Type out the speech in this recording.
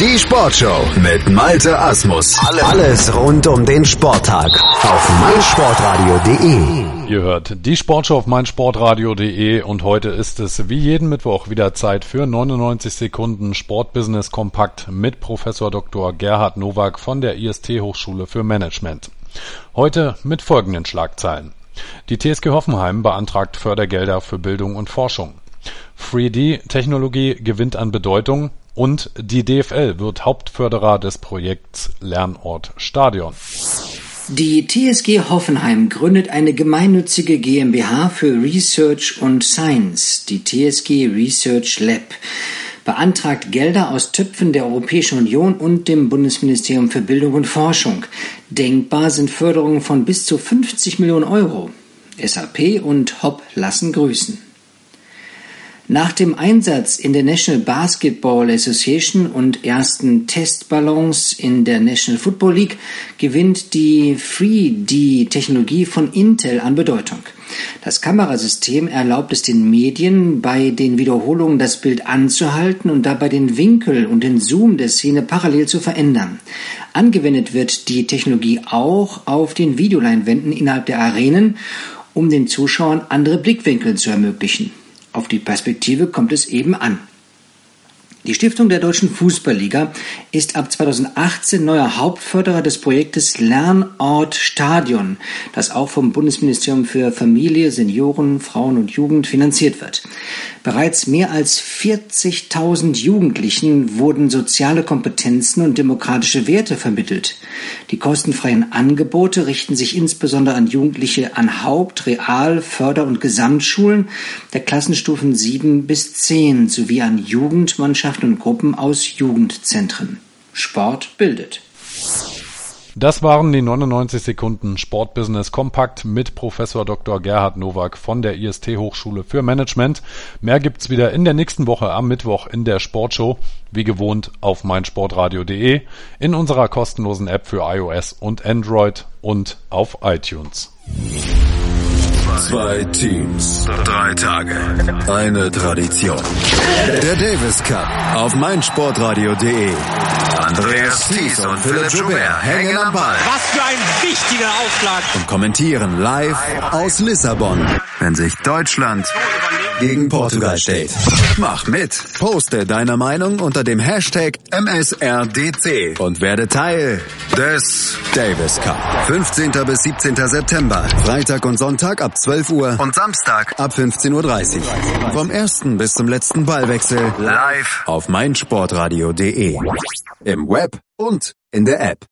Die Sportshow mit Malte Asmus. Alles rund um den Sporttag auf meinsportradio.de. Ihr hört die Sportshow auf meinsportradio.de und heute ist es wie jeden Mittwoch wieder Zeit für 99 Sekunden Sportbusiness Kompakt mit Professor Dr. Gerhard Nowak von der IST Hochschule für Management. Heute mit folgenden Schlagzeilen. Die TSG Hoffenheim beantragt Fördergelder für Bildung und Forschung. 3D-Technologie gewinnt an Bedeutung und die DFL wird Hauptförderer des Projekts Lernort Stadion. Die TSG Hoffenheim gründet eine gemeinnützige GmbH für Research und Science, die TSG Research Lab, beantragt Gelder aus Töpfen der Europäischen Union und dem Bundesministerium für Bildung und Forschung. Denkbar sind Förderungen von bis zu 50 Millionen Euro. SAP und Hopp lassen grüßen. Nach dem Einsatz in der National Basketball Association und ersten Testballons in der National Football League gewinnt die 3D-Technologie von Intel an Bedeutung. Das Kamerasystem erlaubt es den Medien, bei den Wiederholungen das Bild anzuhalten und dabei den Winkel und den Zoom der Szene parallel zu verändern. Angewendet wird die Technologie auch auf den Videoleinwänden innerhalb der Arenen, um den Zuschauern andere Blickwinkel zu ermöglichen. Auf die Perspektive kommt es eben an. Die Stiftung der Deutschen Fußballliga ist ab 2018 neuer Hauptförderer des Projektes Lernort Stadion, das auch vom Bundesministerium für Familie, Senioren, Frauen und Jugend finanziert wird. Bereits mehr als 40.000 Jugendlichen wurden soziale Kompetenzen und demokratische Werte vermittelt. Die kostenfreien Angebote richten sich insbesondere an Jugendliche an Haupt-, Real-, Förder- und Gesamtschulen der Klassenstufen 7 bis 10 sowie an Jugendmannschaften Mannschaften und Gruppen aus Jugendzentren. Sport bildet. Das waren die 99 Sekunden Sportbusiness Kompakt mit Professor Dr. Gerhard Nowak von der IST Hochschule für Management. Mehr gibt's wieder in der nächsten Woche am Mittwoch in der Sportshow, wie gewohnt auf meinsportradio.de, in unserer kostenlosen App für iOS und Android und auf iTunes. Zwei Teams, drei Tage, eine Tradition. Der Davis Cup auf meinsportradio.de. Andreas Thies und Philipp Joubert hängen am Ball. Was für ein wichtiger Aufschlag. Und kommentieren live aus Lissabon, wenn sich Deutschland gegen Portugal steht. Mach mit. Poste deine Meinung unter dem Hashtag MSRDC und werde Teil des Davis Cup. 15. bis 17. September. Freitag und Sonntag ab 12 Uhr und Samstag ab 15.30 Uhr. Vom ersten bis zum letzten Ballwechsel live auf meinsportradio.de. Im Web und in der App.